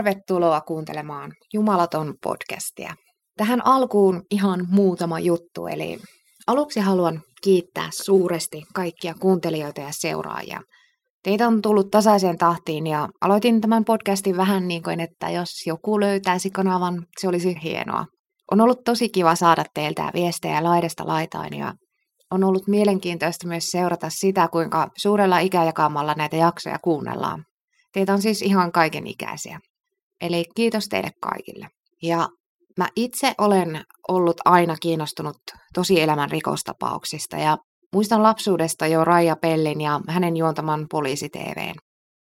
tervetuloa kuuntelemaan Jumalaton podcastia. Tähän alkuun ihan muutama juttu, eli aluksi haluan kiittää suuresti kaikkia kuuntelijoita ja seuraajia. Teitä on tullut tasaiseen tahtiin ja aloitin tämän podcastin vähän niin kuin, että jos joku löytäisi kanavan, se olisi hienoa. On ollut tosi kiva saada teiltä viestejä laidasta laitain ja on ollut mielenkiintoista myös seurata sitä, kuinka suurella ikäjakamalla näitä jaksoja kuunnellaan. Teitä on siis ihan kaiken ikäisiä. Eli kiitos teille kaikille. Ja mä itse olen ollut aina kiinnostunut tosielämän rikostapauksista ja muistan lapsuudesta jo Raija Pellin ja hänen juontaman poliisi TVn.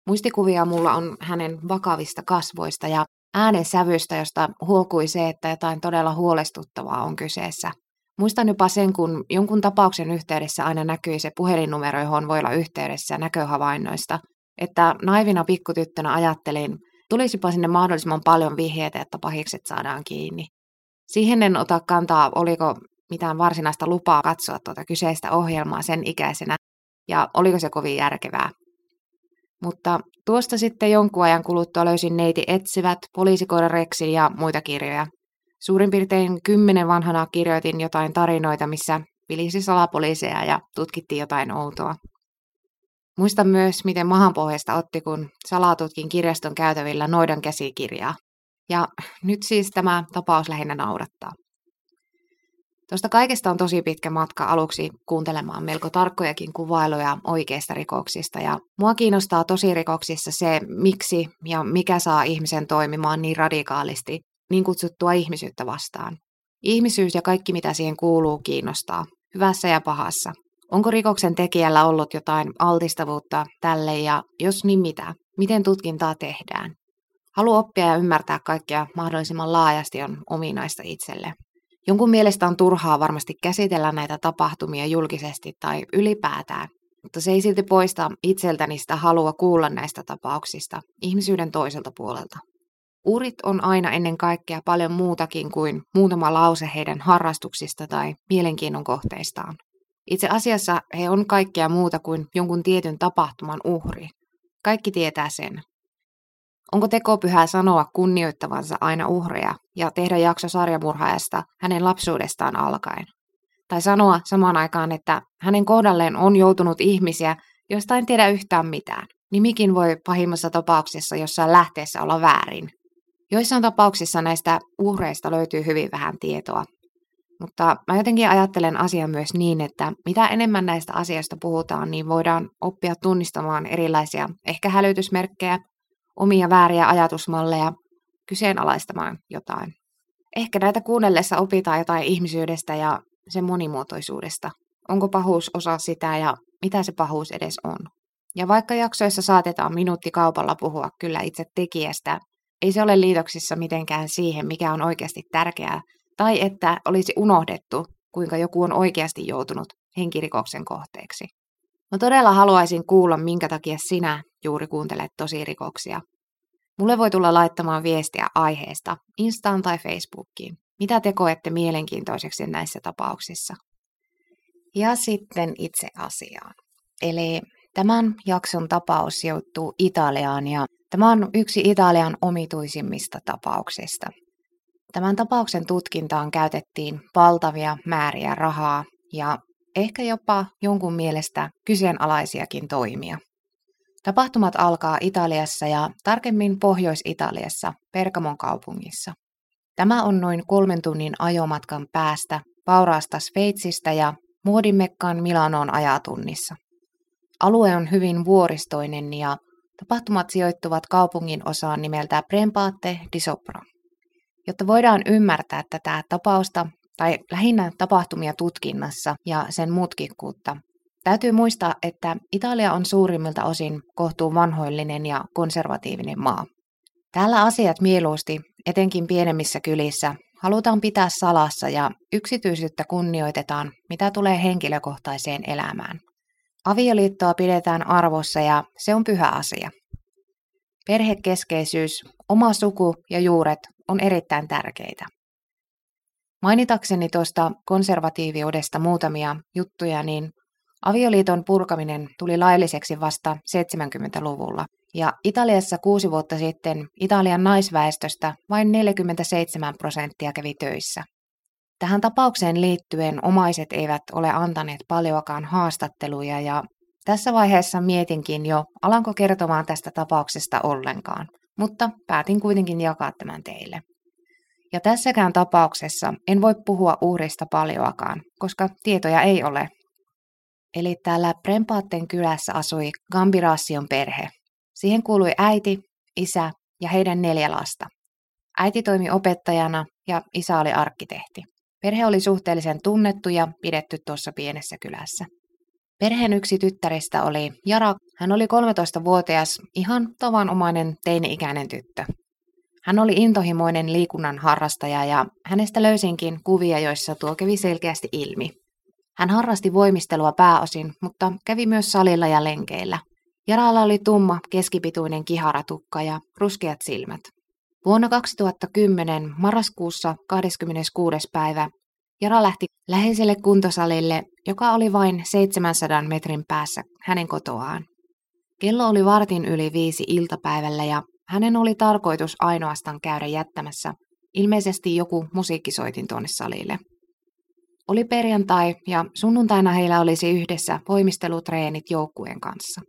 Muistikuvia mulla on hänen vakavista kasvoista ja äänen sävystä, josta huokui se, että jotain todella huolestuttavaa on kyseessä. Muistan jopa sen, kun jonkun tapauksen yhteydessä aina näkyi se puhelinnumero, johon voi olla yhteydessä näköhavainnoista – että naivina pikkutyttönä ajattelin, tulisipa sinne mahdollisimman paljon vihjeitä, että pahikset saadaan kiinni. Siihen en ota kantaa, oliko mitään varsinaista lupaa katsoa tuota kyseistä ohjelmaa sen ikäisenä, ja oliko se kovin järkevää. Mutta tuosta sitten jonkun ajan kuluttua löysin neiti etsivät, poliisikoira Rexin ja muita kirjoja. Suurin piirtein kymmenen vanhana kirjoitin jotain tarinoita, missä vilisi salapoliiseja ja tutkittiin jotain outoa. Muistan myös, miten mahanpohjasta otti, kun salatutkin kirjaston käytävillä noidan käsikirjaa. Ja nyt siis tämä tapaus lähinnä naurattaa. Tuosta kaikesta on tosi pitkä matka aluksi kuuntelemaan melko tarkkojakin kuvailuja oikeista rikoksista. Ja mua kiinnostaa tosi rikoksissa se, miksi ja mikä saa ihmisen toimimaan niin radikaalisti niin kutsuttua ihmisyyttä vastaan. Ihmisyys ja kaikki mitä siihen kuuluu kiinnostaa, hyvässä ja pahassa – Onko rikoksen tekijällä ollut jotain altistavuutta tälle ja jos niin mitä? Miten tutkintaa tehdään? Halu oppia ja ymmärtää kaikkea mahdollisimman laajasti on ominaista itselle. Jonkun mielestä on turhaa varmasti käsitellä näitä tapahtumia julkisesti tai ylipäätään, mutta se ei silti poista itseltäni sitä halua kuulla näistä tapauksista ihmisyyden toiselta puolelta. Urit on aina ennen kaikkea paljon muutakin kuin muutama lause heidän harrastuksista tai mielenkiinnon kohteistaan. Itse asiassa he on kaikkea muuta kuin jonkun tietyn tapahtuman uhri. Kaikki tietää sen. Onko tekopyhää sanoa kunnioittavansa aina uhreja ja tehdä jakso sarjamurhaajasta hänen lapsuudestaan alkaen? Tai sanoa samaan aikaan, että hänen kohdalleen on joutunut ihmisiä, joista en tiedä yhtään mitään. Nimikin voi pahimmassa tapauksessa jossain lähteessä olla väärin. Joissain tapauksissa näistä uhreista löytyy hyvin vähän tietoa, mutta mä jotenkin ajattelen asian myös niin, että mitä enemmän näistä asioista puhutaan, niin voidaan oppia tunnistamaan erilaisia ehkä hälytysmerkkejä, omia vääriä ajatusmalleja, kyseenalaistamaan jotain. Ehkä näitä kuunnellessa opitaan jotain ihmisyydestä ja sen monimuotoisuudesta. Onko pahuus osa sitä ja mitä se pahuus edes on? Ja vaikka jaksoissa saatetaan minuutti kaupalla puhua kyllä itse tekijästä, ei se ole liitoksissa mitenkään siihen, mikä on oikeasti tärkeää tai että olisi unohdettu, kuinka joku on oikeasti joutunut henkirikoksen kohteeksi. Mä todella haluaisin kuulla, minkä takia sinä juuri kuuntelet tosirikoksia. Mulle voi tulla laittamaan viestiä aiheesta Instaan tai Facebookiin. Mitä te koette mielenkiintoiseksi näissä tapauksissa? Ja sitten itse asiaan. Eli tämän jakson tapaus sijoittuu Italiaan ja tämä on yksi Italian omituisimmista tapauksista. Tämän tapauksen tutkintaan käytettiin valtavia määriä rahaa ja ehkä jopa jonkun mielestä kyseenalaisiakin toimia. Tapahtumat alkaa Italiassa ja tarkemmin Pohjois-Italiassa, Pergamon kaupungissa. Tämä on noin kolmen tunnin ajomatkan päästä vauraasta Sveitsistä ja muodimekkaan Milanoon ajatunnissa. Alue on hyvin vuoristoinen ja tapahtumat sijoittuvat kaupungin osaan nimeltä Prempate di Sopra. Jotta voidaan ymmärtää tätä tapausta tai lähinnä tapahtumia tutkinnassa ja sen mutkikkuutta, täytyy muistaa, että Italia on suurimmilta osin kohtuu vanhoillinen ja konservatiivinen maa. Täällä asiat mieluusti, etenkin pienemmissä kylissä, halutaan pitää salassa ja yksityisyyttä kunnioitetaan, mitä tulee henkilökohtaiseen elämään. Avioliittoa pidetään arvossa ja se on pyhä asia. Perhekeskeisyys, oma suku ja juuret on erittäin tärkeitä. Mainitakseni tuosta konservatiiviudesta muutamia juttuja, niin avioliiton purkaminen tuli lailliseksi vasta 70-luvulla Ja Italiassa kuusi vuotta sitten Italian naisväestöstä vain 47 prosenttia kävi töissä. Tähän tapaukseen liittyen omaiset eivät ole antaneet paljoakaan haastatteluja ja tässä vaiheessa mietinkin jo, alanko kertomaan tästä tapauksesta ollenkaan, mutta päätin kuitenkin jakaa tämän teille. Ja tässäkään tapauksessa en voi puhua uhrista paljoakaan, koska tietoja ei ole. Eli täällä Prempaatten kylässä asui Gambirasion perhe. Siihen kuului äiti, isä ja heidän neljä lasta. Äiti toimi opettajana ja isä oli arkkitehti. Perhe oli suhteellisen tunnettu ja pidetty tuossa pienessä kylässä. Perheen yksi tyttäristä oli Jara. Hän oli 13-vuotias, ihan tavanomainen teini-ikäinen tyttö. Hän oli intohimoinen liikunnan harrastaja ja hänestä löysinkin kuvia, joissa tuo kävi selkeästi ilmi. Hän harrasti voimistelua pääosin, mutta kävi myös salilla ja lenkeillä. Jaralla oli tumma, keskipituinen kiharatukka ja ruskeat silmät. Vuonna 2010 marraskuussa 26. päivä Jara lähti läheiselle kuntosalille, joka oli vain 700 metrin päässä hänen kotoaan. Kello oli vartin yli viisi iltapäivällä ja hänen oli tarkoitus ainoastaan käydä jättämässä ilmeisesti joku musiikkisoitin tuonne salille. Oli perjantai ja sunnuntaina heillä olisi yhdessä voimistelutreenit joukkueen kanssa.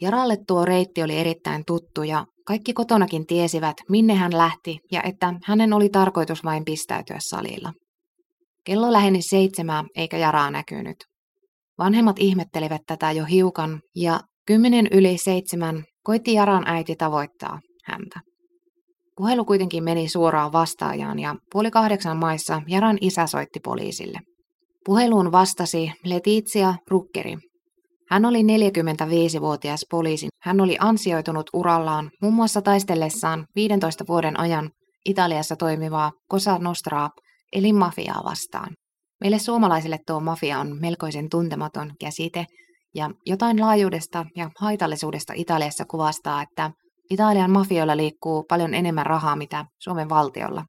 Jaralle tuo reitti oli erittäin tuttu ja kaikki kotonakin tiesivät, minne hän lähti ja että hänen oli tarkoitus vain pistäytyä salilla. Kello läheni seitsemää eikä Jaraa näkynyt. Vanhemmat ihmettelivät tätä jo hiukan ja kymmenen yli seitsemän koitti Jaran äiti tavoittaa häntä. Puhelu kuitenkin meni suoraan vastaajaan ja puoli kahdeksan maissa Jaran isä soitti poliisille. Puheluun vastasi Letizia Rukkeri. Hän oli 45-vuotias poliisi. Hän oli ansioitunut urallaan muun muassa taistellessaan 15 vuoden ajan Italiassa toimivaa Cosa Nostraa eli mafiaa vastaan. Meille suomalaisille tuo mafia on melkoisen tuntematon käsite, ja jotain laajuudesta ja haitallisuudesta Italiassa kuvastaa, että Italian mafioilla liikkuu paljon enemmän rahaa mitä Suomen valtiolla.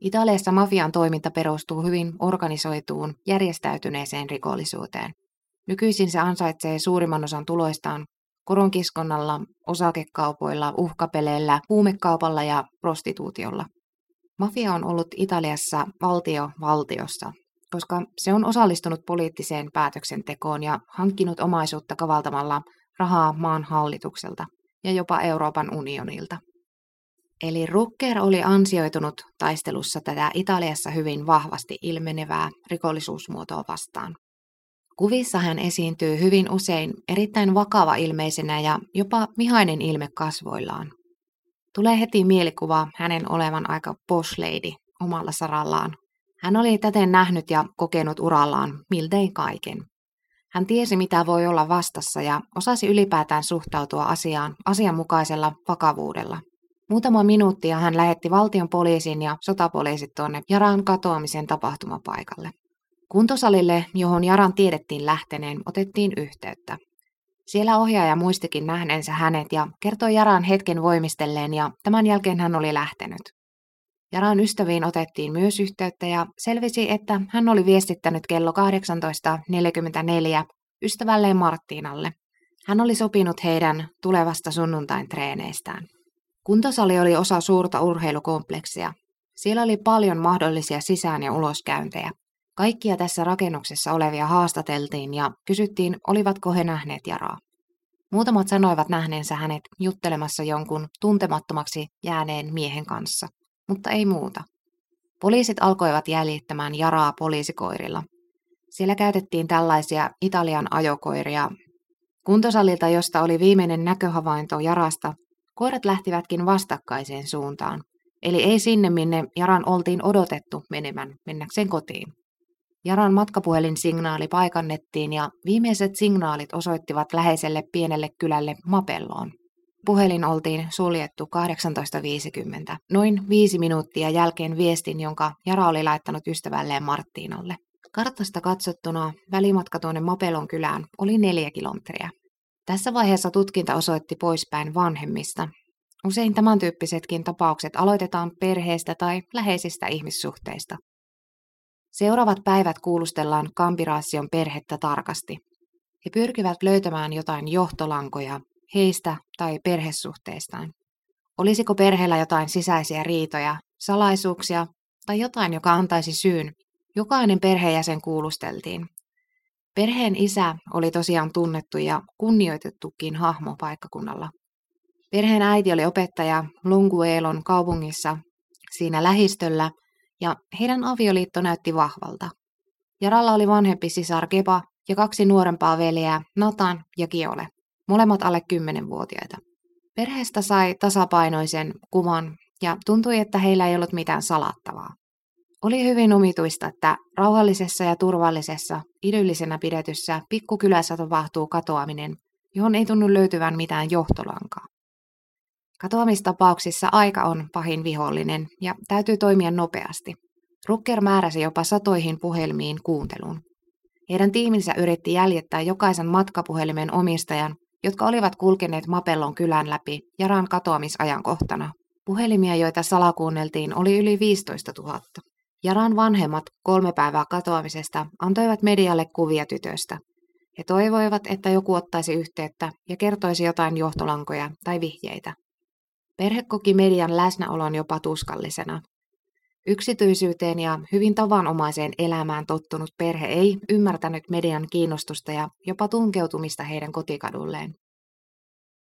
Italiassa mafian toiminta perustuu hyvin organisoituun, järjestäytyneeseen rikollisuuteen. Nykyisin se ansaitsee suurimman osan tuloistaan koronkiskonnalla, osakekaupoilla, uhkapeleillä, huumekaupalla ja prostituutiolla. Mafia on ollut Italiassa valtio valtiossa, koska se on osallistunut poliittiseen päätöksentekoon ja hankkinut omaisuutta kavaltamalla rahaa maan hallitukselta ja jopa Euroopan unionilta. Eli Rucker oli ansioitunut taistelussa tätä Italiassa hyvin vahvasti ilmenevää rikollisuusmuotoa vastaan. Kuvissa hän esiintyy hyvin usein erittäin vakava ilmeisenä ja jopa vihainen ilme kasvoillaan. Tulee heti mielikuva hänen olevan aika lady omalla sarallaan. Hän oli täten nähnyt ja kokenut urallaan miltei kaiken. Hän tiesi, mitä voi olla vastassa ja osasi ylipäätään suhtautua asiaan asianmukaisella vakavuudella. Muutama minuutti ja hän lähetti valtion poliisin ja sotapoliisit tuonne Jaran katoamisen tapahtumapaikalle. Kuntosalille, johon Jaran tiedettiin lähteneen, otettiin yhteyttä. Siellä ohjaaja muistikin nähneensä hänet ja kertoi Jaran hetken voimistelleen ja tämän jälkeen hän oli lähtenyt. Jaran ystäviin otettiin myös yhteyttä ja selvisi, että hän oli viestittänyt kello 18.44 ystävälleen Marttinalle. Hän oli sopinut heidän tulevasta sunnuntain treeneistään. Kuntosali oli osa suurta urheilukompleksia. Siellä oli paljon mahdollisia sisään- ja uloskäyntejä. Kaikkia tässä rakennuksessa olevia haastateltiin ja kysyttiin, olivatko he nähneet Jaraa. Muutamat sanoivat nähneensä hänet juttelemassa jonkun tuntemattomaksi jääneen miehen kanssa, mutta ei muuta. Poliisit alkoivat jäljittämään Jaraa poliisikoirilla. Siellä käytettiin tällaisia Italian ajokoiria. Kuntosalilta, josta oli viimeinen näköhavainto Jarasta, koirat lähtivätkin vastakkaiseen suuntaan. Eli ei sinne, minne Jaran oltiin odotettu menemään mennäkseen kotiin. Jaran matkapuhelin signaali paikannettiin ja viimeiset signaalit osoittivat läheiselle pienelle kylälle Mapelloon. Puhelin oltiin suljettu 18.50, noin viisi minuuttia jälkeen viestin, jonka Jara oli laittanut ystävälleen Marttiinalle. Kartasta katsottuna välimatka tuonne Mapelon kylään oli neljä kilometriä. Tässä vaiheessa tutkinta osoitti poispäin vanhemmista. Usein tämän tyyppisetkin tapaukset aloitetaan perheestä tai läheisistä ihmissuhteista. Seuraavat päivät kuulustellaan Kampiraation perhettä tarkasti. He pyrkivät löytämään jotain johtolankoja, heistä tai perhesuhteistaan. Olisiko perheellä jotain sisäisiä riitoja, salaisuuksia tai jotain, joka antaisi syyn. Jokainen perheenjäsen kuulusteltiin. Perheen isä oli tosiaan tunnettu ja kunnioitettukin hahmo paikkakunnalla. Perheen äiti oli opettaja Lunguelon kaupungissa siinä lähistöllä ja heidän avioliitto näytti vahvalta. Jaralla oli vanhempi sisar Kepa ja kaksi nuorempaa veljeä, Natan ja Kiole, molemmat alle 10-vuotiaita. Perheestä sai tasapainoisen kuvan ja tuntui, että heillä ei ollut mitään salattavaa. Oli hyvin omituista, että rauhallisessa ja turvallisessa, idyllisenä pidetyssä pikkukylässä tapahtuu katoaminen, johon ei tunnu löytyvän mitään johtolankaa. Katoamistapauksissa aika on pahin vihollinen ja täytyy toimia nopeasti. Rucker määräsi jopa satoihin puhelmiin kuunteluun. Heidän tiiminsä yritti jäljittää jokaisen matkapuhelimen omistajan, jotka olivat kulkeneet Mapellon kylän läpi Jaran katoamisajankohtana. Puhelimia, joita salakuunneltiin, oli yli 15 000. Jaran vanhemmat kolme päivää katoamisesta antoivat medialle kuvia tytöstä. He toivoivat, että joku ottaisi yhteyttä ja kertoisi jotain johtolankoja tai vihjeitä. Perhe koki median läsnäolon jopa tuskallisena. Yksityisyyteen ja hyvin tavanomaiseen elämään tottunut perhe ei ymmärtänyt median kiinnostusta ja jopa tunkeutumista heidän kotikadulleen.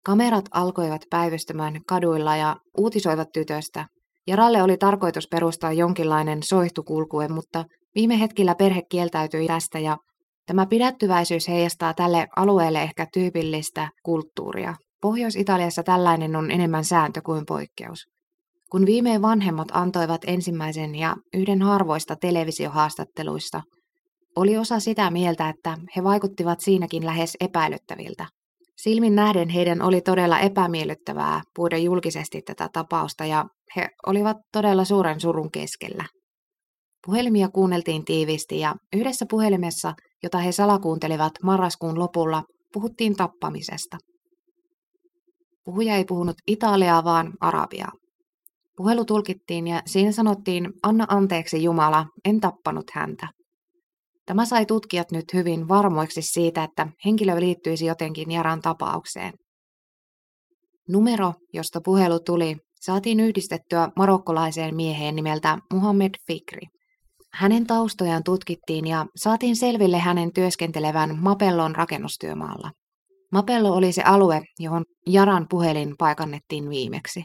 Kamerat alkoivat päivystämään kaduilla ja uutisoivat tytöstä. Jaralle oli tarkoitus perustaa jonkinlainen soihtukulkue, mutta viime hetkillä perhe kieltäytyi tästä ja tämä pidättyväisyys heijastaa tälle alueelle ehkä tyypillistä kulttuuria. Pohjois-Italiassa tällainen on enemmän sääntö kuin poikkeus. Kun viimein vanhemmat antoivat ensimmäisen ja yhden harvoista televisiohaastatteluista, oli osa sitä mieltä, että he vaikuttivat siinäkin lähes epäilyttäviltä. Silmin nähden heidän oli todella epämiellyttävää puhuda julkisesti tätä tapausta ja he olivat todella suuren surun keskellä. Puhelimia kuunneltiin tiivisti ja yhdessä puhelimessa, jota he salakuuntelivat marraskuun lopulla, puhuttiin tappamisesta. Puhuja ei puhunut Italiaa, vaan Arabiaa. Puhelu tulkittiin ja siinä sanottiin, anna anteeksi Jumala, en tappanut häntä. Tämä sai tutkijat nyt hyvin varmoiksi siitä, että henkilö liittyisi jotenkin Jaran tapaukseen. Numero, josta puhelu tuli, saatiin yhdistettyä marokkolaiseen mieheen nimeltä Muhammed Fikri. Hänen taustojaan tutkittiin ja saatiin selville hänen työskentelevän Mapellon rakennustyömaalla. Mapello oli se alue, johon Jaran puhelin paikannettiin viimeksi.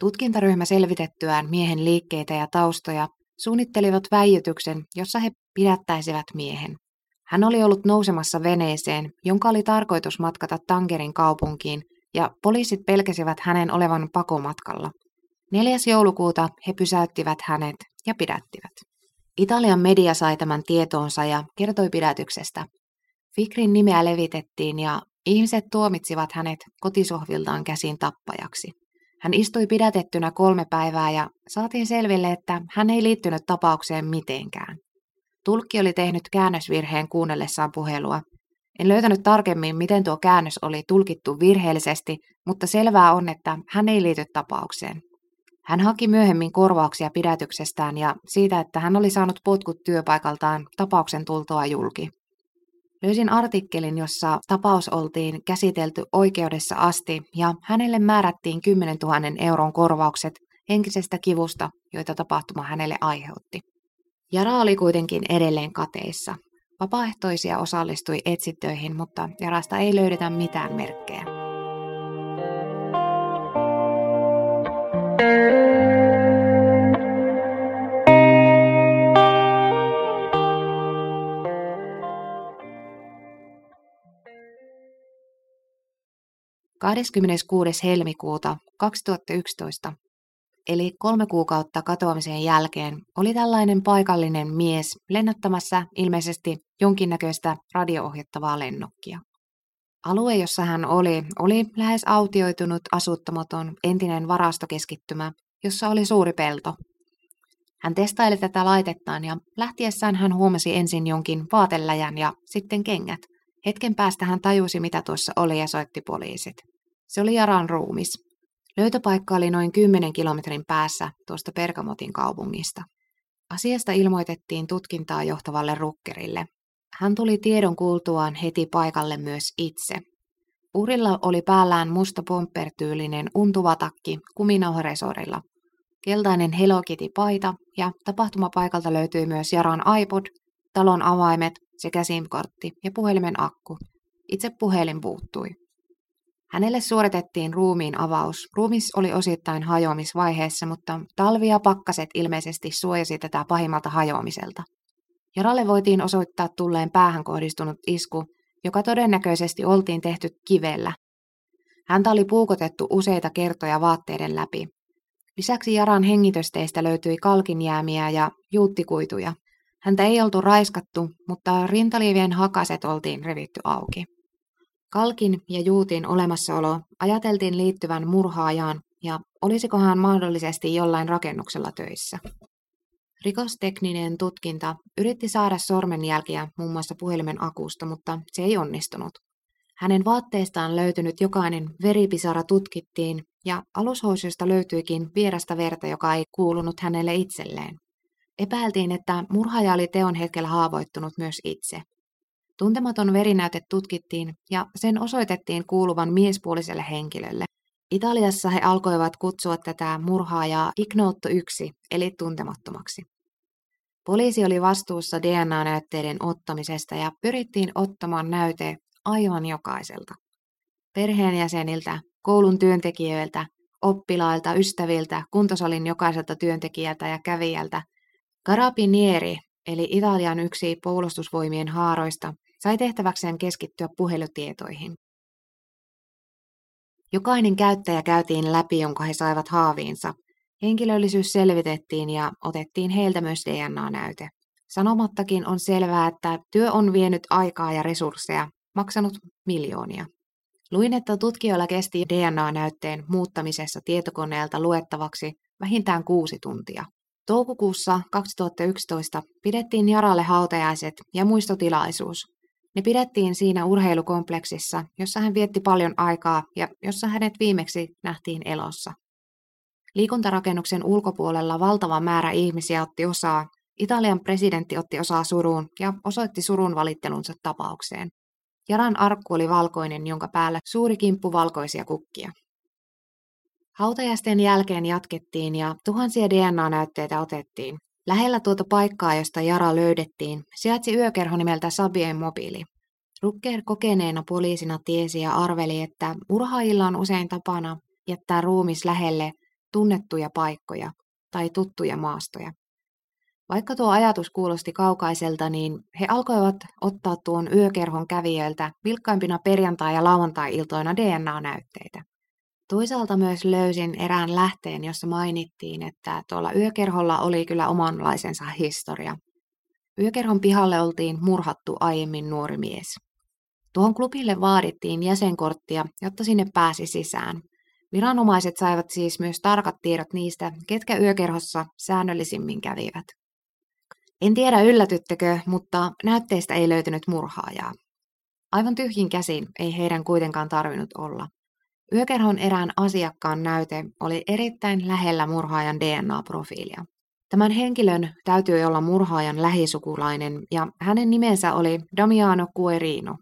Tutkintaryhmä selvitettyään miehen liikkeitä ja taustoja suunnittelivat väijytyksen, jossa he pidättäisivät miehen. Hän oli ollut nousemassa veneeseen, jonka oli tarkoitus matkata Tangerin kaupunkiin, ja poliisit pelkäsivät hänen olevan pakomatkalla. 4. joulukuuta he pysäyttivät hänet ja pidättivät. Italian media sai tämän tietoonsa ja kertoi pidätyksestä. Fikrin nimeä levitettiin ja ihmiset tuomitsivat hänet kotisohviltaan käsin tappajaksi. Hän istui pidätettynä kolme päivää ja saatiin selville, että hän ei liittynyt tapaukseen mitenkään. Tulkki oli tehnyt käännösvirheen kuunnellessaan puhelua. En löytänyt tarkemmin, miten tuo käännös oli tulkittu virheellisesti, mutta selvää on, että hän ei liity tapaukseen. Hän haki myöhemmin korvauksia pidätyksestään ja siitä, että hän oli saanut potkut työpaikaltaan tapauksen tultoa julki. Löysin artikkelin, jossa tapaus oltiin käsitelty oikeudessa asti ja hänelle määrättiin 10 000 euron korvaukset henkisestä kivusta, joita tapahtuma hänelle aiheutti. Jara oli kuitenkin edelleen kateissa. Vapaaehtoisia osallistui etsitöihin, mutta Jarasta ei löydetä mitään merkkejä. 26. helmikuuta 2011, eli kolme kuukautta katoamisen jälkeen, oli tällainen paikallinen mies lennättämässä ilmeisesti jonkinnäköistä radioohjattavaa lennokkia. Alue, jossa hän oli, oli lähes autioitunut asuttamaton entinen varastokeskittymä, jossa oli suuri pelto. Hän testaili tätä laitettaan ja lähtiessään hän huomasi ensin jonkin vaateläjän ja sitten kengät. Hetken päästä hän tajusi, mitä tuossa oli ja soitti poliisit. Se oli Jaran ruumis. Löytöpaikka oli noin 10 kilometrin päässä tuosta Pergamotin kaupungista. Asiasta ilmoitettiin tutkintaa johtavalle rukkerille. Hän tuli tiedon kuultuaan heti paikalle myös itse. Uhrilla oli päällään musta pompertyylinen untuva takki kuminauharesorilla, keltainen Hello Kitty-paita ja tapahtumapaikalta löytyi myös Jaran iPod, talon avaimet sekä SIM-kortti ja puhelimen akku. Itse puhelin puuttui. Hänelle suoritettiin ruumiin avaus. Ruumis oli osittain hajoamisvaiheessa, mutta talvi ja pakkaset ilmeisesti suojasi tätä pahimmalta hajoamiselta. Jaralle voitiin osoittaa tulleen päähän kohdistunut isku, joka todennäköisesti oltiin tehty kivellä. Häntä oli puukotettu useita kertoja vaatteiden läpi. Lisäksi Jaran hengitysteistä löytyi kalkinjäämiä ja juuttikuituja. Häntä ei oltu raiskattu, mutta rintaliivien hakaset oltiin revitty auki. Kalkin ja Juutin olemassaolo ajateltiin liittyvän murhaajaan ja olisiko hän mahdollisesti jollain rakennuksella töissä. Rikostekninen tutkinta yritti saada sormenjälkiä muun muassa puhelimen akusta, mutta se ei onnistunut. Hänen vaatteistaan löytynyt jokainen veripisara tutkittiin ja alushousuista löytyikin vierasta verta, joka ei kuulunut hänelle itselleen. Epäiltiin, että murhaaja oli teon hetkellä haavoittunut myös itse. Tuntematon verinäyte tutkittiin ja sen osoitettiin kuuluvan miespuoliselle henkilölle. Italiassa he alkoivat kutsua tätä murhaajaa Ignoto 1, eli tuntemattomaksi. Poliisi oli vastuussa DNA-näytteiden ottamisesta ja pyrittiin ottamaan näyte aivan jokaiselta. Perheenjäseniltä, koulun työntekijöiltä, oppilailta, ystäviltä, kuntosalin jokaiselta työntekijältä ja kävijältä. Carabinieri, eli Italian yksi puolustusvoimien haaroista, sai tehtäväkseen keskittyä puhelutietoihin. Jokainen käyttäjä käytiin läpi, jonka he saivat haaviinsa. Henkilöllisyys selvitettiin ja otettiin heiltä myös DNA-näyte. Sanomattakin on selvää, että työ on vienyt aikaa ja resursseja, maksanut miljoonia. Luin, että tutkijoilla kesti DNA-näytteen muuttamisessa tietokoneelta luettavaksi vähintään kuusi tuntia. Toukokuussa 2011 pidettiin Jaralle hautajaiset ja muistotilaisuus, ne pidettiin siinä urheilukompleksissa, jossa hän vietti paljon aikaa ja jossa hänet viimeksi nähtiin elossa. Liikuntarakennuksen ulkopuolella valtava määrä ihmisiä otti osaa. Italian presidentti otti osaa suruun ja osoitti surun valittelunsa tapaukseen. Jaran arkku oli valkoinen, jonka päällä suuri kimppu valkoisia kukkia. Hautajaisten jälkeen jatkettiin ja tuhansia DNA-näytteitä otettiin. Lähellä tuota paikkaa, josta Jara löydettiin, sijaitsi yökerho nimeltä Sabien mobiili. Rucker kokeneena poliisina tiesi ja arveli, että urhaajilla on usein tapana jättää ruumis lähelle tunnettuja paikkoja tai tuttuja maastoja. Vaikka tuo ajatus kuulosti kaukaiselta, niin he alkoivat ottaa tuon yökerhon kävijöiltä vilkkaimpina perjantai- ja lauantai-iltoina DNA-näytteitä. Toisaalta myös löysin erään lähteen, jossa mainittiin, että tuolla yökerholla oli kyllä omanlaisensa historia. Yökerhon pihalle oltiin murhattu aiemmin nuori mies. Tuohon klubille vaadittiin jäsenkorttia, jotta sinne pääsi sisään. Viranomaiset saivat siis myös tarkat tiedot niistä, ketkä yökerhossa säännöllisimmin kävivät. En tiedä yllätyttekö, mutta näytteistä ei löytynyt murhaajaa. Aivan tyhjin käsin ei heidän kuitenkaan tarvinnut olla. Yökerhon erään asiakkaan näyte oli erittäin lähellä murhaajan DNA-profiilia. Tämän henkilön täytyy olla murhaajan lähisukulainen ja hänen nimensä oli Damiano Guerino.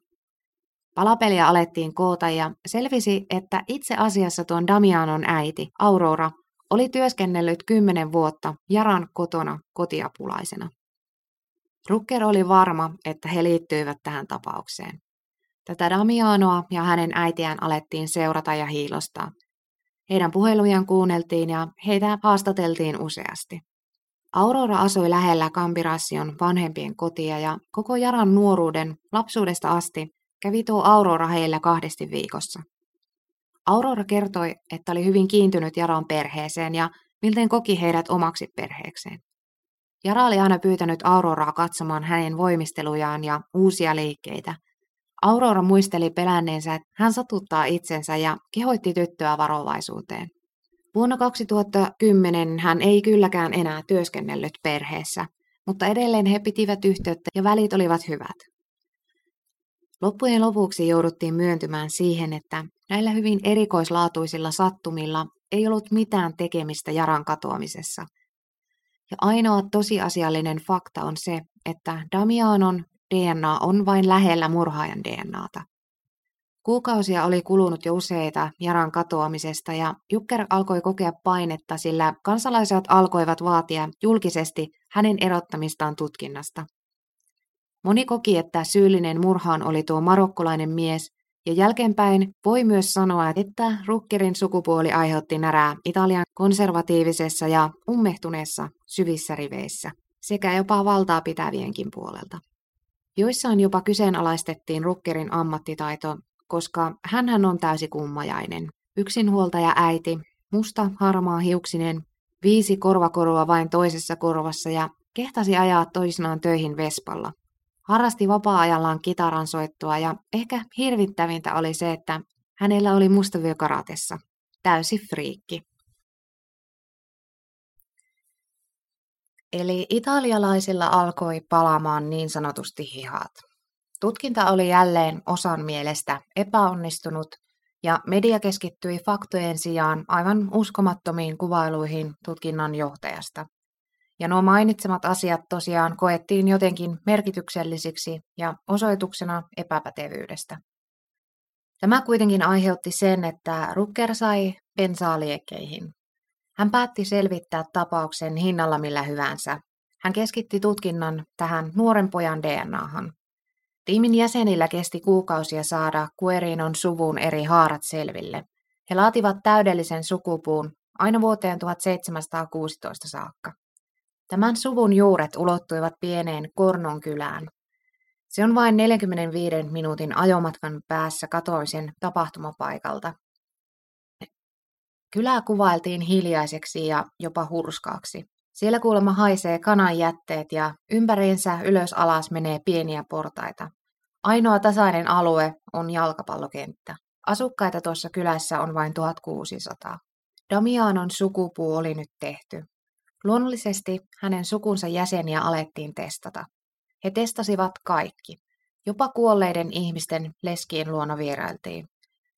Palapeliä alettiin koota ja selvisi, että itse asiassa tuon Damianon äiti, Aurora, oli työskennellyt kymmenen vuotta Jaran kotona kotiapulaisena. Rucker oli varma, että he liittyivät tähän tapaukseen. Tätä Damianoa ja hänen äitiään alettiin seurata ja hiilostaa. Heidän puhelujaan kuunneltiin ja heitä haastateltiin useasti. Aurora asui lähellä Kampirasion vanhempien kotia ja koko Jaran nuoruuden lapsuudesta asti kävi tuo Aurora heillä kahdesti viikossa. Aurora kertoi, että oli hyvin kiintynyt Jaran perheeseen ja milten koki heidät omaksi perheekseen. Jara oli aina pyytänyt Auroraa katsomaan hänen voimistelujaan ja uusia liikkeitä – Aurora muisteli pelänneensä, että hän satuttaa itsensä ja kehoitti tyttöä varovaisuuteen. Vuonna 2010 hän ei kylläkään enää työskennellyt perheessä, mutta edelleen he pitivät yhteyttä ja välit olivat hyvät. Loppujen lopuksi jouduttiin myöntymään siihen, että näillä hyvin erikoislaatuisilla sattumilla ei ollut mitään tekemistä Jaran katoamisessa. Ja ainoa tosiasiallinen fakta on se, että Damianon DNA on vain lähellä murhaajan DNAta. Kuukausia oli kulunut jo useita Jaran katoamisesta ja Jukker alkoi kokea painetta, sillä kansalaiset alkoivat vaatia julkisesti hänen erottamistaan tutkinnasta. Moni koki, että syyllinen murhaan oli tuo marokkolainen mies, ja jälkeenpäin voi myös sanoa, että Rukkerin sukupuoli aiheutti närää Italian konservatiivisessa ja ummehtuneessa syvissä riveissä, sekä jopa valtaa pitävienkin puolelta. Joissain jopa kyseenalaistettiin Rukkerin ammattitaito, koska hän on täysi kummajainen. Yksinhuoltaja äiti, musta harmaa hiuksinen, viisi korvakorua vain toisessa korvassa ja kehtasi ajaa toisinaan töihin Vespalla. Harrasti vapaa-ajallaan kitaran soittoa ja ehkä hirvittävintä oli se, että hänellä oli mustavyö karatessa. Täysi friikki. Eli italialaisilla alkoi palaamaan niin sanotusti hihat. Tutkinta oli jälleen osan mielestä epäonnistunut ja media keskittyi faktojen sijaan aivan uskomattomiin kuvailuihin tutkinnan johtajasta. Ja nuo mainitsemat asiat tosiaan koettiin jotenkin merkityksellisiksi ja osoituksena epäpätevyydestä. Tämä kuitenkin aiheutti sen, että Rucker sai bensaa liekkeihin. Hän päätti selvittää tapauksen hinnalla millä hyvänsä. Hän keskitti tutkinnan tähän nuoren pojan DNAhan. Tiimin jäsenillä kesti kuukausia saada Kuerinon suvun eri haarat selville. He laativat täydellisen sukupuun aina vuoteen 1716 saakka. Tämän suvun juuret ulottuivat pieneen Kornon kylään. Se on vain 45 minuutin ajomatkan päässä katoisen tapahtumapaikalta. Kylää kuvailtiin hiljaiseksi ja jopa hurskaaksi. Siellä kuulemma haisee kanan jätteet ja ympäriinsä ylös alas menee pieniä portaita. Ainoa tasainen alue on jalkapallokenttä. Asukkaita tuossa kylässä on vain 1600. Damianon sukupuu oli nyt tehty. Luonnollisesti hänen sukunsa jäseniä alettiin testata. He testasivat kaikki. Jopa kuolleiden ihmisten leskien luona vierailtiin.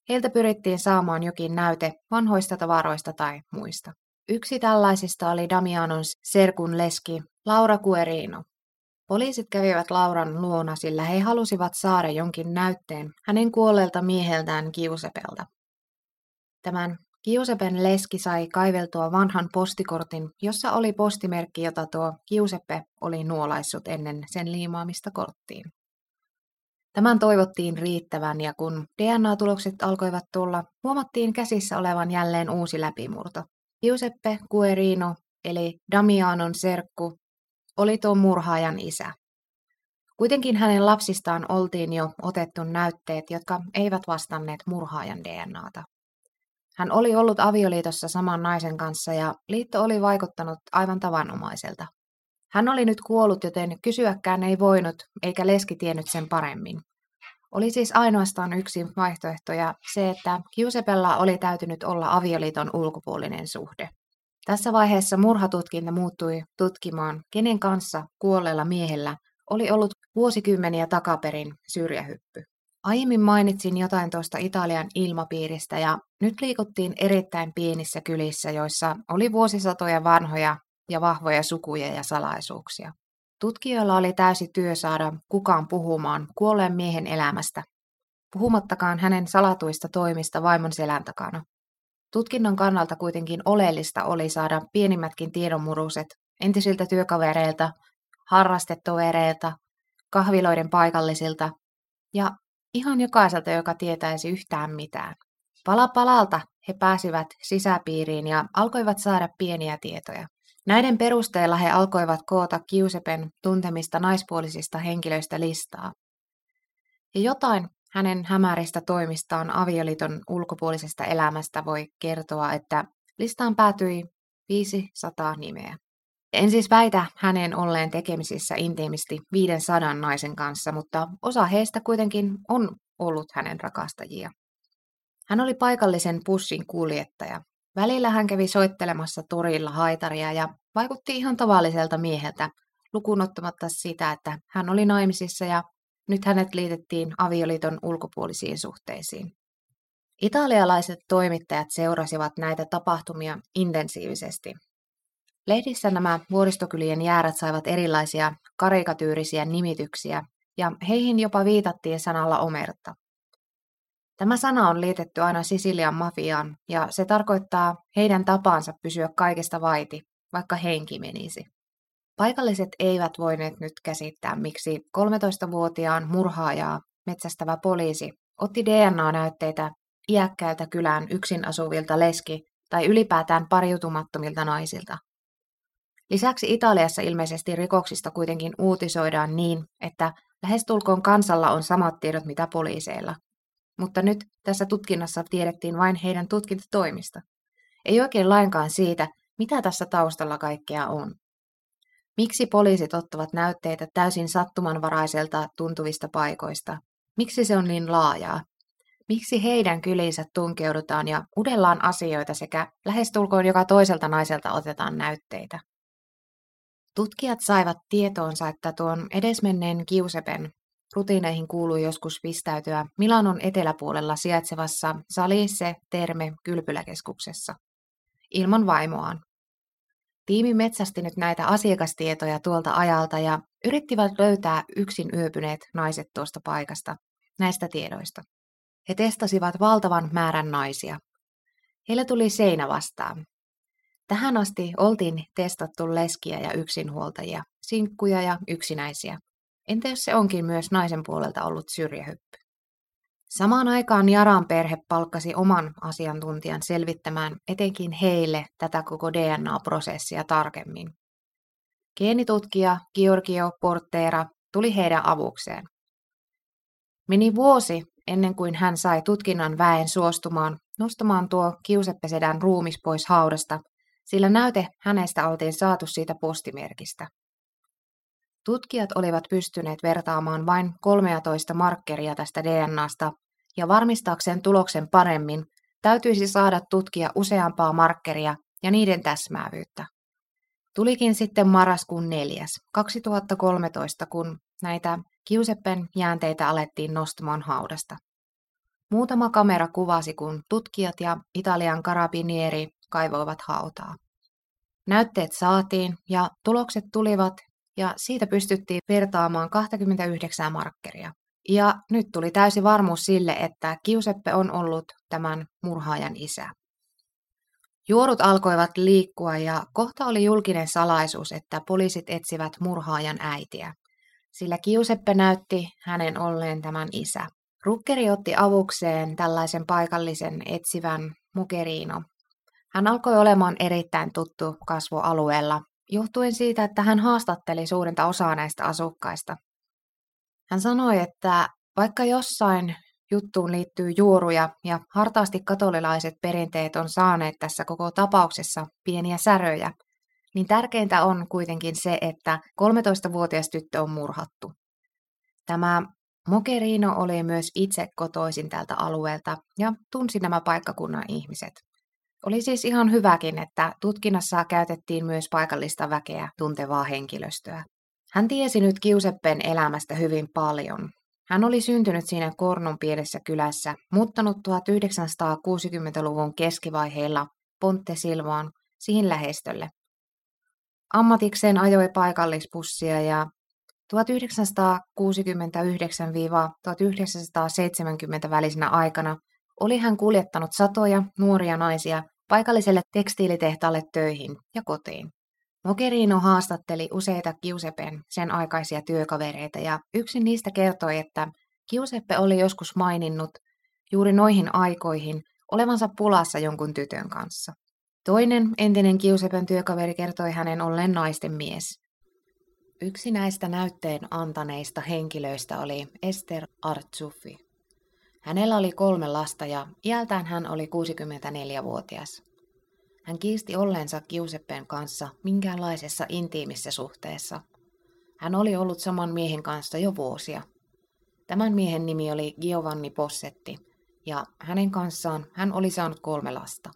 Heiltä pyrittiin saamaan jokin näyte vanhoista tavaroista tai muista. Yksi tällaisista oli Damianon serkun leski Laura Guerino. Poliisit kävivät Lauran luona, sillä he halusivat saada jonkin näytteen hänen kuolleelta mieheltään Kiusepelta. Tämän Kiusepen leski sai kaiveltua vanhan postikortin, jossa oli postimerkki, jota tuo Kiuseppe oli nuolaissut ennen sen liimaamista korttiin. Tämän toivottiin riittävän ja kun DNA-tulokset alkoivat tulla, huomattiin käsissä olevan jälleen uusi läpimurto. Giuseppe Guerino, eli Damianon serkku, oli tuon murhaajan isä. Kuitenkin hänen lapsistaan oltiin jo otettu näytteet, jotka eivät vastanneet murhaajan DNAta. Hän oli ollut avioliitossa saman naisen kanssa ja liitto oli vaikuttanut aivan tavanomaiselta. Hän oli nyt kuollut, joten kysyäkään ei voinut, eikä leski tiennyt sen paremmin. Oli siis ainoastaan yksi vaihtoehto ja se, että Giuseppella oli täytynyt olla avioliiton ulkopuolinen suhde. Tässä vaiheessa murhatutkinta muuttui tutkimaan, kenen kanssa kuolleella miehellä oli ollut vuosikymmeniä takaperin syrjähyppy. Aiemmin mainitsin jotain tuosta Italian ilmapiiristä ja nyt liikuttiin erittäin pienissä kylissä, joissa oli vuosisatoja vanhoja ja vahvoja sukuja ja salaisuuksia. Tutkijoilla oli täysi työ saada kukaan puhumaan kuolleen miehen elämästä, puhumattakaan hänen salatuista toimista vaimon selän takana. Tutkinnon kannalta kuitenkin oleellista oli saada pienimmätkin tiedonmuruset entisiltä työkavereilta, harrastetovereilta, kahviloiden paikallisilta ja ihan jokaiselta, joka tietäisi yhtään mitään. Pala palalta he pääsivät sisäpiiriin ja alkoivat saada pieniä tietoja. Näiden perusteella he alkoivat koota Kiusepen tuntemista naispuolisista henkilöistä listaa. Ja jotain hänen hämäristä toimistaan avioliiton ulkopuolisesta elämästä voi kertoa, että listaan päätyi 500 nimeä. En siis väitä hänen olleen tekemisissä intiimisti 500 naisen kanssa, mutta osa heistä kuitenkin on ollut hänen rakastajia. Hän oli paikallisen pussin kuljettaja. Välillä hän kävi soittelemassa torilla haitaria ja vaikutti ihan tavalliselta mieheltä, lukunottamatta sitä, että hän oli naimisissa ja nyt hänet liitettiin avioliiton ulkopuolisiin suhteisiin. Italialaiset toimittajat seurasivat näitä tapahtumia intensiivisesti. Lehdissä nämä vuoristokylien jäärät saivat erilaisia karikatyyrisiä nimityksiä, ja heihin jopa viitattiin sanalla omerta. Tämä sana on liitetty aina Sisilian mafiaan ja se tarkoittaa heidän tapaansa pysyä kaikesta vaiti, vaikka henki menisi. Paikalliset eivät voineet nyt käsittää, miksi 13-vuotiaan murhaajaa metsästävä poliisi otti DNA-näytteitä iäkkäiltä kylään yksin asuvilta leski- tai ylipäätään pariutumattomilta naisilta. Lisäksi Italiassa ilmeisesti rikoksista kuitenkin uutisoidaan niin, että lähestulkoon kansalla on samat tiedot mitä poliiseilla. Mutta nyt tässä tutkinnassa tiedettiin vain heidän tutkintatoimista. Ei oikein lainkaan siitä, mitä tässä taustalla kaikkea on. Miksi poliisit ottavat näytteitä täysin sattumanvaraiselta tuntuvista paikoista? Miksi se on niin laajaa? Miksi heidän kylinsä tunkeudutaan ja udellaan asioita sekä lähestulkoon joka toiselta naiselta otetaan näytteitä? Tutkijat saivat tietoonsa, että tuon edesmenneen Kiusepen rutiineihin kuului joskus pistäytyä Milanon eteläpuolella sijaitsevassa Salisse Terme kylpyläkeskuksessa ilman vaimoaan. Tiimi metsästi nyt näitä asiakastietoja tuolta ajalta ja yrittivät löytää yksin yöpyneet naiset tuosta paikasta, näistä tiedoista. He testasivat valtavan määrän naisia. Heille tuli seinä vastaan. Tähän asti oltiin testattu leskiä ja yksinhuoltajia, sinkkuja ja yksinäisiä. Entä jos se onkin myös naisen puolelta ollut syrjähyppy? Samaan aikaan Jaran perhe palkkasi oman asiantuntijan selvittämään etenkin heille tätä koko DNA-prosessia tarkemmin. Geenitutkija Giorgio Portera tuli heidän avukseen. Meni vuosi ennen kuin hän sai tutkinnan väen suostumaan nostamaan tuo kiusepesedän ruumis pois haudasta, sillä näyte hänestä oltiin saatu siitä postimerkistä. Tutkijat olivat pystyneet vertaamaan vain 13 markkeria tästä DNAsta, ja varmistaakseen tuloksen paremmin, täytyisi saada tutkia useampaa markkeria ja niiden täsmäävyyttä. Tulikin sitten marraskuun 4. 2013, kun näitä Kiuseppen jäänteitä alettiin nostamaan haudasta. Muutama kamera kuvasi, kun tutkijat ja Italian karabinieri kaivoivat hautaa. Näytteet saatiin ja tulokset tulivat ja siitä pystyttiin vertaamaan 29 markkeria. Ja nyt tuli täysi varmuus sille, että Kiuseppe on ollut tämän murhaajan isä. Juorut alkoivat liikkua ja kohta oli julkinen salaisuus, että poliisit etsivät murhaajan äitiä, sillä Kiuseppe näytti hänen olleen tämän isä. Rukkeri otti avukseen tällaisen paikallisen etsivän Mukerino. Hän alkoi olemaan erittäin tuttu kasvoalueella, johtuen siitä, että hän haastatteli suurinta osaa näistä asukkaista. Hän sanoi, että vaikka jossain juttuun liittyy juoruja ja hartaasti katolilaiset perinteet on saaneet tässä koko tapauksessa pieniä säröjä, niin tärkeintä on kuitenkin se, että 13-vuotias tyttö on murhattu. Tämä Mokerino oli myös itse kotoisin tältä alueelta ja tunsi nämä paikkakunnan ihmiset. Oli siis ihan hyväkin, että tutkinnassa käytettiin myös paikallista väkeä tuntevaa henkilöstöä. Hän tiesi nyt Kiuseppen elämästä hyvin paljon. Hän oli syntynyt siinä Kornon pienessä kylässä, muuttanut 1960-luvun keskivaiheilla Ponte Silvaan siihen lähestölle. Ammatikseen ajoi paikallispussia ja 1969-1970 välisenä aikana oli hän kuljettanut satoja nuoria naisia paikalliselle tekstiilitehtaalle töihin ja kotiin. Mogherino haastatteli useita Giuseppen sen aikaisia työkavereita ja yksi niistä kertoi, että Giuseppe oli joskus maininnut juuri noihin aikoihin olevansa pulassa jonkun tytön kanssa. Toinen entinen Giuseppen työkaveri kertoi hänen olleen naisten mies. Yksi näistä näytteen antaneista henkilöistä oli Esther Artsuffi. Hänellä oli kolme lasta ja iältään hän oli 64-vuotias. Hän kiisti olleensa Kiuseppen kanssa minkäänlaisessa intiimissä suhteessa. Hän oli ollut saman miehen kanssa jo vuosia. Tämän miehen nimi oli Giovanni Possetti, ja hänen kanssaan hän oli saanut kolme lasta.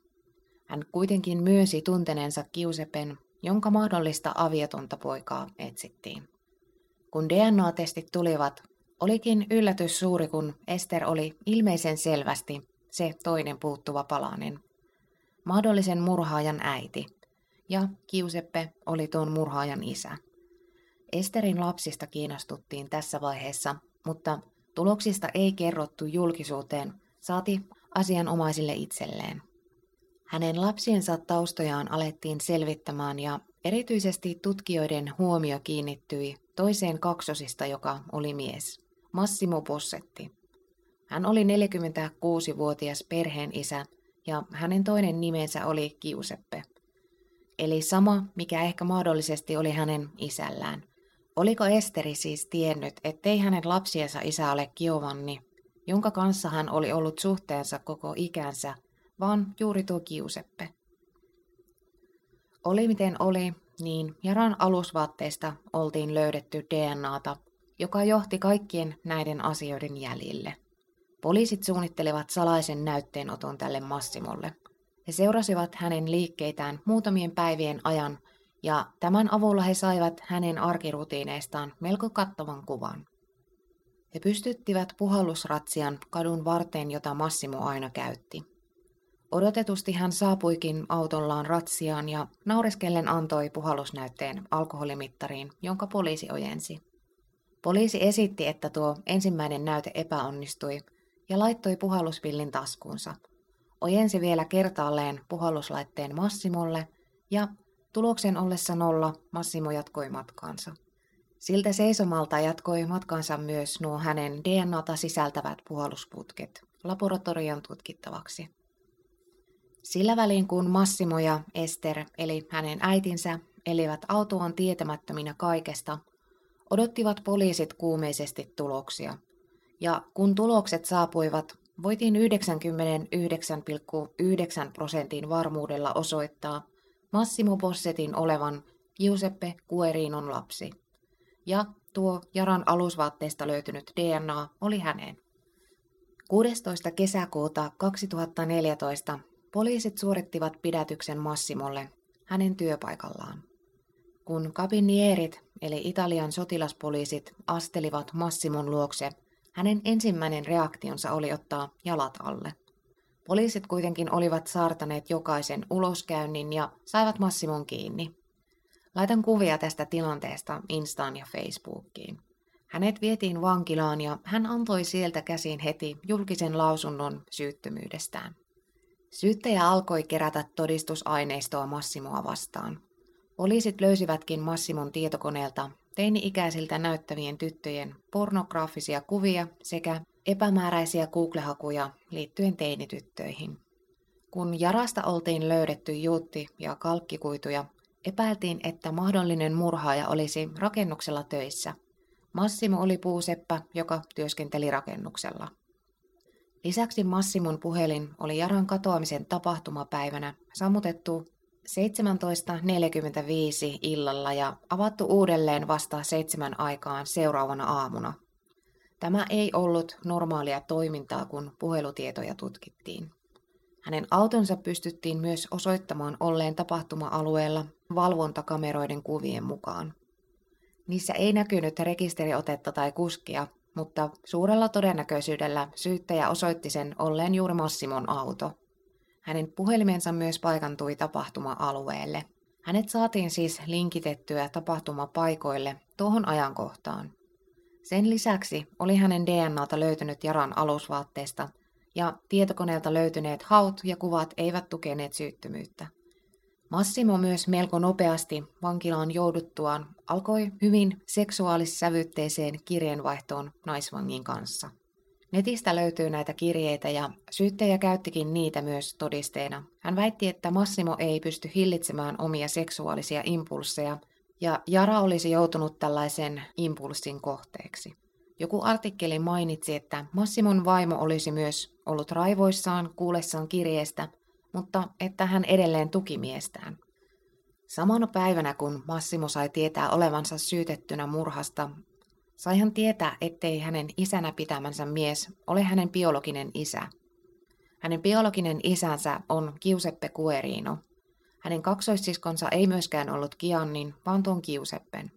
Hän kuitenkin myönsi tunteneensa Kiusepen, jonka mahdollista aviotonta poikaa etsittiin. Kun DNA-testit tulivat, olikin yllätys suuri, kun Ester oli ilmeisen selvästi se toinen puuttuva palanen mahdollisen murhaajan äiti, ja Kiuseppe oli tuon murhaajan isä. Esterin lapsista kiinnostuttiin tässä vaiheessa, mutta tuloksista ei kerrottu julkisuuteen saati asianomaisille itselleen. Hänen lapsiensa taustojaan alettiin selvittämään ja erityisesti tutkijoiden huomio kiinnittyi toiseen kaksosista, joka oli mies, Massimo Possetti. Hän oli 46-vuotias perheen isä ja hänen toinen nimensä oli Kiuseppe. Eli sama, mikä ehkä mahdollisesti oli hänen isällään. Oliko Esteri siis tiennyt, ettei hänen lapsiensa isä ole Giovanni, jonka kanssa hän oli ollut suhteensa koko ikänsä, vaan juuri tuo Kiuseppe? Oli miten oli, niin Jaran alusvaatteista oltiin löydetty DNAta, joka johti kaikkien näiden asioiden jäljille. Poliisit suunnittelivat salaisen näytteenoton tälle Massimolle. He seurasivat hänen liikkeitään muutamien päivien ajan ja tämän avulla he saivat hänen arkirutiineistaan melko kattavan kuvan. He pystyttivät puhallusratsian kadun varteen, jota Massimo aina käytti. Odotetusti hän saapuikin autollaan ratsiaan ja naureskellen antoi puhallusnäytteen alkoholimittariin, jonka poliisi ojensi. Poliisi esitti, että tuo ensimmäinen näyte epäonnistui ja laittoi puhalluspillin taskuunsa. Ojensi vielä kertaalleen puhalluslaitteen Massimolle ja tuloksen ollessa nolla Massimo jatkoi matkaansa. Siltä seisomalta jatkoi matkansa myös nuo hänen DNAta sisältävät puhallusputket laboratorion tutkittavaksi. Sillä välin kun Massimo ja Ester, eli hänen äitinsä, elivät autoon tietämättöminä kaikesta, odottivat poliisit kuumeisesti tuloksia. Ja kun tulokset saapuivat, voitiin 99,9 prosentin varmuudella osoittaa Massimo Bossetin olevan Giuseppe Guerinon lapsi. Ja tuo Jaran alusvaatteesta löytynyt DNA oli hänen. 16. kesäkuuta 2014 Poliisit suorittivat pidätyksen Massimolle hänen työpaikallaan. Kun kabinierit, eli Italian sotilaspoliisit, astelivat Massimon luokse, hänen ensimmäinen reaktionsa oli ottaa jalat alle. Poliisit kuitenkin olivat saartaneet jokaisen uloskäynnin ja saivat Massimon kiinni. Laitan kuvia tästä tilanteesta Instaan ja Facebookiin. Hänet vietiin vankilaan ja hän antoi sieltä käsin heti julkisen lausunnon syyttömyydestään. Syyttäjä alkoi kerätä todistusaineistoa Massimoa vastaan. Poliisit löysivätkin Massimon tietokoneelta teini-ikäisiltä näyttävien tyttöjen pornograafisia kuvia sekä epämääräisiä Google-hakuja liittyen teinityttöihin. Kun Jarasta oltiin löydetty juutti- ja kalkkikuituja, epäiltiin, että mahdollinen murhaaja olisi rakennuksella töissä. Massimo oli puuseppä, joka työskenteli rakennuksella. Lisäksi Massimon puhelin oli Jaran katoamisen tapahtumapäivänä sammutettu 17.45 illalla ja avattu uudelleen vasta seitsemän aikaan seuraavana aamuna. Tämä ei ollut normaalia toimintaa, kun puhelutietoja tutkittiin. Hänen autonsa pystyttiin myös osoittamaan olleen tapahtuma-alueella valvontakameroiden kuvien mukaan. Niissä ei näkynyt rekisteriotetta tai kuskia, mutta suurella todennäköisyydellä syyttäjä osoitti sen olleen juuri Massimon auto. Hänen puhelimensa myös paikantui tapahtuma-alueelle. Hänet saatiin siis linkitettyä tapahtumapaikoille tuohon ajankohtaan. Sen lisäksi oli hänen DNAta löytynyt Jaran alusvaatteesta, ja tietokoneelta löytyneet haut ja kuvat eivät tukeneet syyttömyyttä. Massimo myös melko nopeasti vankilaan jouduttuaan alkoi hyvin seksuaalissävytteiseen kirjeenvaihtoon naisvangin kanssa. Netistä löytyy näitä kirjeitä ja syyttäjä käyttikin niitä myös todisteena. Hän väitti, että Massimo ei pysty hillitsemään omia seksuaalisia impulseja ja Jara olisi joutunut tällaisen impulssin kohteeksi. Joku artikkeli mainitsi, että Massimon vaimo olisi myös ollut raivoissaan kuullessaan kirjeestä mutta että hän edelleen tuki miestään. Samana päivänä, kun Massimo sai tietää olevansa syytettynä murhasta, sai hän tietää, ettei hänen isänä pitämänsä mies ole hänen biologinen isä. Hänen biologinen isänsä on Giuseppe Guerino. Hänen kaksoissiskonsa ei myöskään ollut Giannin, vaan tuon Giuseppen.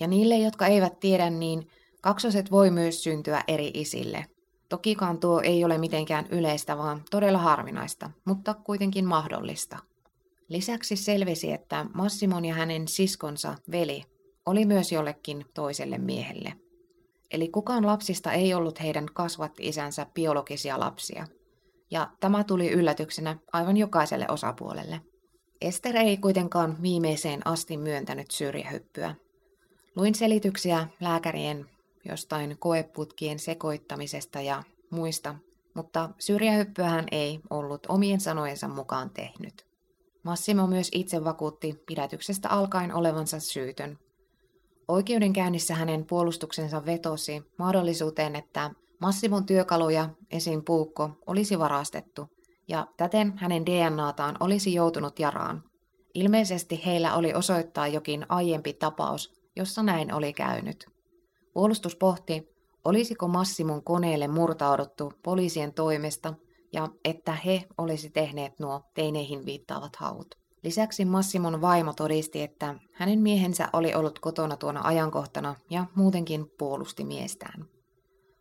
Ja niille, jotka eivät tiedä, niin kaksoset voi myös syntyä eri isille – Tokikaan tuo ei ole mitenkään yleistä, vaan todella harvinaista, mutta kuitenkin mahdollista. Lisäksi selvisi, että Massimon ja hänen siskonsa veli oli myös jollekin toiselle miehelle. Eli kukaan lapsista ei ollut heidän kasvatti-isänsä biologisia lapsia. Ja tämä tuli yllätyksenä aivan jokaiselle osapuolelle. Ester ei kuitenkaan viimeiseen asti myöntänyt syrjähyppyä. Luin selityksiä lääkärien jostain koeputkien sekoittamisesta ja muista, mutta syrjähyppyä ei ollut omien sanojensa mukaan tehnyt. Massimo myös itse vakuutti pidätyksestä alkaen olevansa syytön. Oikeudenkäynnissä hänen puolustuksensa vetosi mahdollisuuteen, että Massimon työkaluja, esim. puukko, olisi varastettu, ja täten hänen DNAtaan olisi joutunut jaraan. Ilmeisesti heillä oli osoittaa jokin aiempi tapaus, jossa näin oli käynyt. Puolustus pohti, olisiko Massimon koneelle murtauduttu poliisien toimesta ja että he olisi tehneet nuo teineihin viittaavat haut. Lisäksi Massimon vaimo todisti, että hänen miehensä oli ollut kotona tuona ajankohtana ja muutenkin puolusti miestään.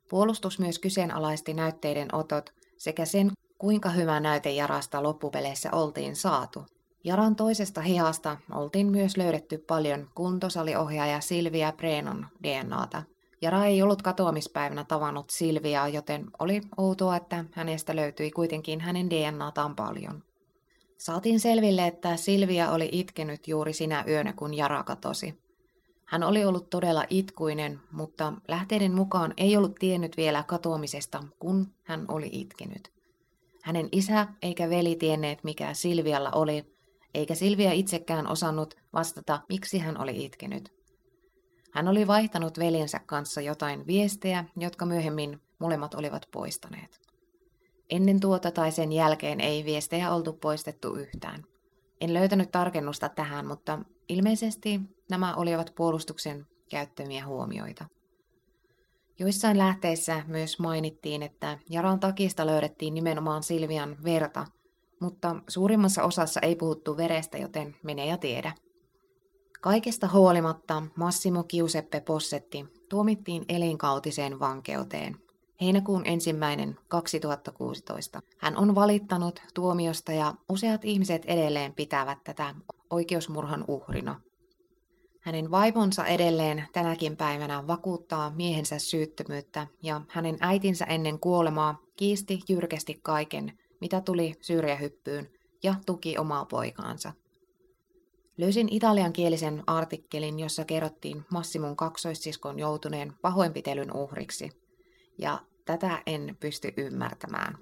Puolustus myös kyseenalaisti näytteiden otot sekä sen, kuinka hyvä näyte Jarasta loppupeleissä oltiin saatu. Jaran toisesta hihasta oltiin myös löydetty paljon kuntosaliohjaaja Silvia Brenon DNAta. Jara ei ollut katoamispäivänä tavannut Silviaa, joten oli outoa, että hänestä löytyi kuitenkin hänen DNAtaan paljon. Saatiin selville, että Silvia oli itkenyt juuri sinä yönä, kun Jara katosi. Hän oli ollut todella itkuinen, mutta lähteiden mukaan ei ollut tiennyt vielä katoamisesta, kun hän oli itkenyt. Hänen isä eikä veli tienneet, mikä Silvialla oli, eikä Silvia itsekään osannut vastata, miksi hän oli itkenyt. Hän oli vaihtanut veljensä kanssa jotain viestejä, jotka myöhemmin molemmat olivat poistaneet. Ennen tuota tai sen jälkeen ei viestejä oltu poistettu yhtään. En löytänyt tarkennusta tähän, mutta ilmeisesti nämä olivat puolustuksen käyttämiä huomioita. Joissain lähteissä myös mainittiin, että Jaran takista löydettiin nimenomaan Silvian verta, mutta suurimmassa osassa ei puhuttu verestä, joten mene ja tiedä. Kaikesta huolimatta Massimo Giuseppe Possetti tuomittiin elinkautiseen vankeuteen heinäkuun ensimmäinen 2016. Hän on valittanut tuomiosta ja useat ihmiset edelleen pitävät tätä oikeusmurhan uhrina. Hänen vaimonsa edelleen tänäkin päivänä vakuuttaa miehensä syyttömyyttä ja hänen äitinsä ennen kuolemaa kiisti jyrkästi kaiken, mitä tuli syrjähyppyyn ja tuki omaa poikaansa. Löysin italiankielisen artikkelin, jossa kerrottiin Massimon kaksoissiskon joutuneen pahoinpitelyn uhriksi, ja tätä en pysty ymmärtämään.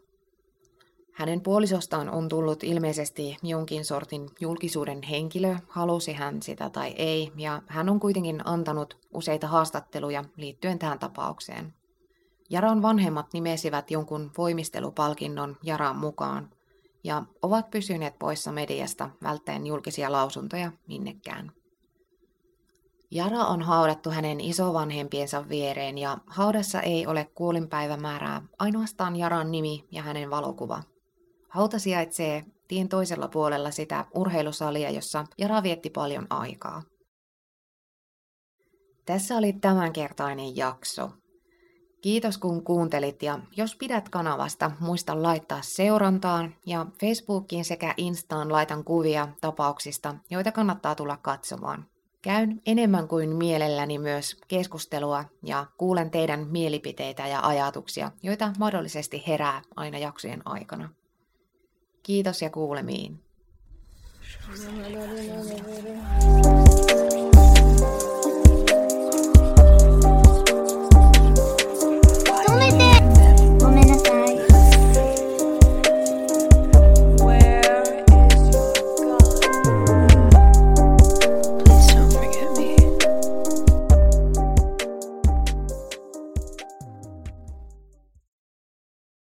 Hänen puolisostaan on tullut ilmeisesti jonkin sortin julkisuuden henkilö, halusi hän sitä tai ei, ja hän on kuitenkin antanut useita haastatteluja liittyen tähän tapaukseen. Jaran vanhemmat nimesivät jonkun voimistelupalkinnon Jaran mukaan, ja ovat pysyneet poissa mediasta välttäen julkisia lausuntoja minnekään. Jara on haudattu hänen isovanhempiensa viereen ja haudassa ei ole kuolinpäivämäärää, ainoastaan Jaran nimi ja hänen valokuva. Hauta sijaitsee tien toisella puolella sitä urheilusalia, jossa Jara vietti paljon aikaa. Tässä oli tämänkertainen jakso. Kiitos kun kuuntelit ja jos pidät kanavasta, muista laittaa seurantaan ja Facebookiin sekä Instaan laitan kuvia tapauksista, joita kannattaa tulla katsomaan. Käyn enemmän kuin mielelläni myös keskustelua ja kuulen teidän mielipiteitä ja ajatuksia, joita mahdollisesti herää aina jaksojen aikana. Kiitos ja kuulemiin.